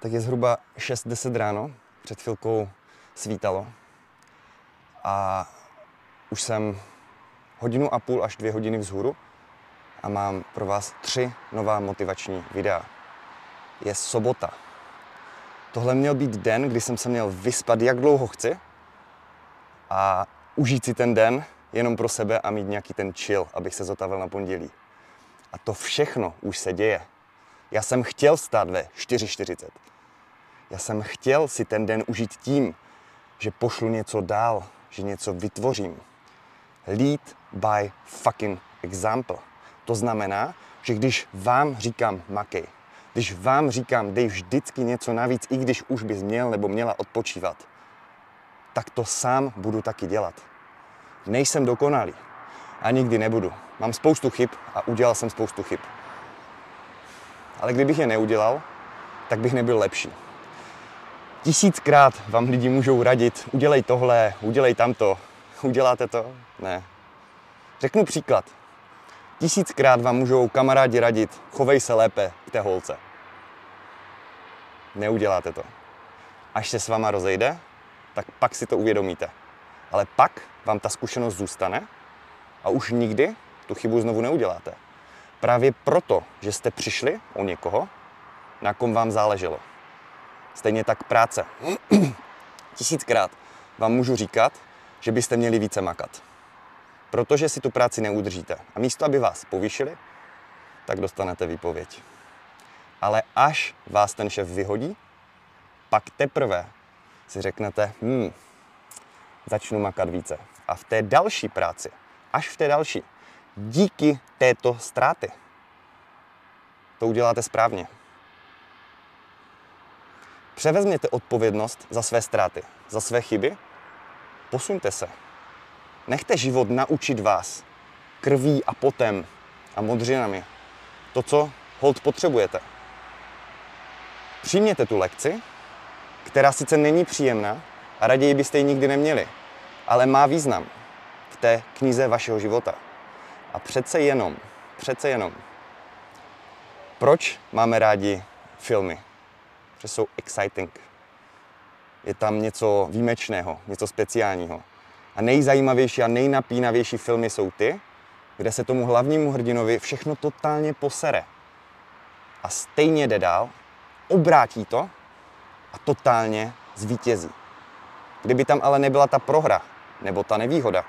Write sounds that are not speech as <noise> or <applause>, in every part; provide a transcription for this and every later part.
Tak je zhruba 6-10 ráno, před chvilkou svítalo a už jsem hodinu a půl až dvě hodiny vzhůru a mám pro vás tři nová motivační videa. Je sobota. Tohle měl být den, kdy jsem se měl vyspat, jak dlouho chci a užít si ten den jenom pro sebe a mít nějaký ten chill, abych se zotavil na pondělí. A to všechno už se děje. Já jsem chtěl stát ve 4.40. Já jsem chtěl si ten den užít tím, že pošlu něco dál, že něco vytvořím. Lead by fucking example. To znamená, že když vám říkám makej, když vám říkám dej vždycky něco navíc, i když už bys měl nebo měla odpočívat, tak to sám budu taky dělat. Nejsem dokonalý a nikdy nebudu. Mám spoustu chyb a udělal jsem spoustu chyb. Ale kdybych je neudělal, tak bych nebyl lepší. Tisíckrát vám lidi můžou radit, udělej tohle, udělej tamto. Uděláte to? Ne. Řeknu příklad. Tisíckrát vám můžou kamarádi radit, chovej se lépe k té holce. Neuděláte to. Až se s váma rozejde, tak pak si to uvědomíte. Ale pak vám ta zkušenost zůstane a už nikdy tu chybu znovu neuděláte. Právě proto, že jste přišli o někoho, na kom vám záleželo. Stejně tak práce. <clears throat> Tisíckrát vám můžu říkat, že byste měli více makat. Protože si tu práci neudržíte. A místo, aby vás povýšili, tak dostanete výpověď. Ale až vás ten šéf vyhodí, pak teprve si řeknete, hm, začnu makat více. A v té další práci, až v té další, díky této ztráty, to uděláte správně. Převezměte odpovědnost za své ztráty, za své chyby, posuňte se. Nechte život naučit vás krví a potem a modřinami to, co hold potřebujete. Přijměte tu lekci, která sice není příjemná a raději byste ji nikdy neměli, ale má význam v té knize vašeho života. A přece jenom, přece jenom, proč máme rádi filmy? Protože jsou exciting. Je tam něco výjimečného, něco speciálního. A nejzajímavější a nejnapínavější filmy jsou ty, kde se tomu hlavnímu hrdinovi všechno totálně posere. A stejně jde dál, obrátí to a totálně zvítězí. Kdyby tam ale nebyla ta prohra, nebo ta nevýhoda,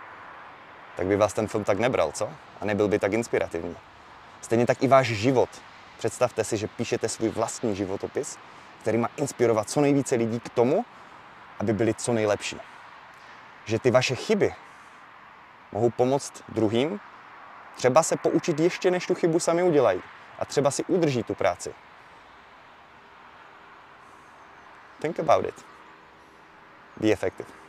tak by vás ten film tak nebral, co? A nebyl by tak inspirativní. Stejně tak i váš život. Představte si, že píšete svůj vlastní životopis, který má inspirovat co nejvíce lidí k tomu, aby byli co nejlepší. Že ty vaše chyby mohou pomoct druhým, třeba se poučit ještě, než tu chybu sami udělají. A třeba si udrží tu práci. Think about it. Be effective.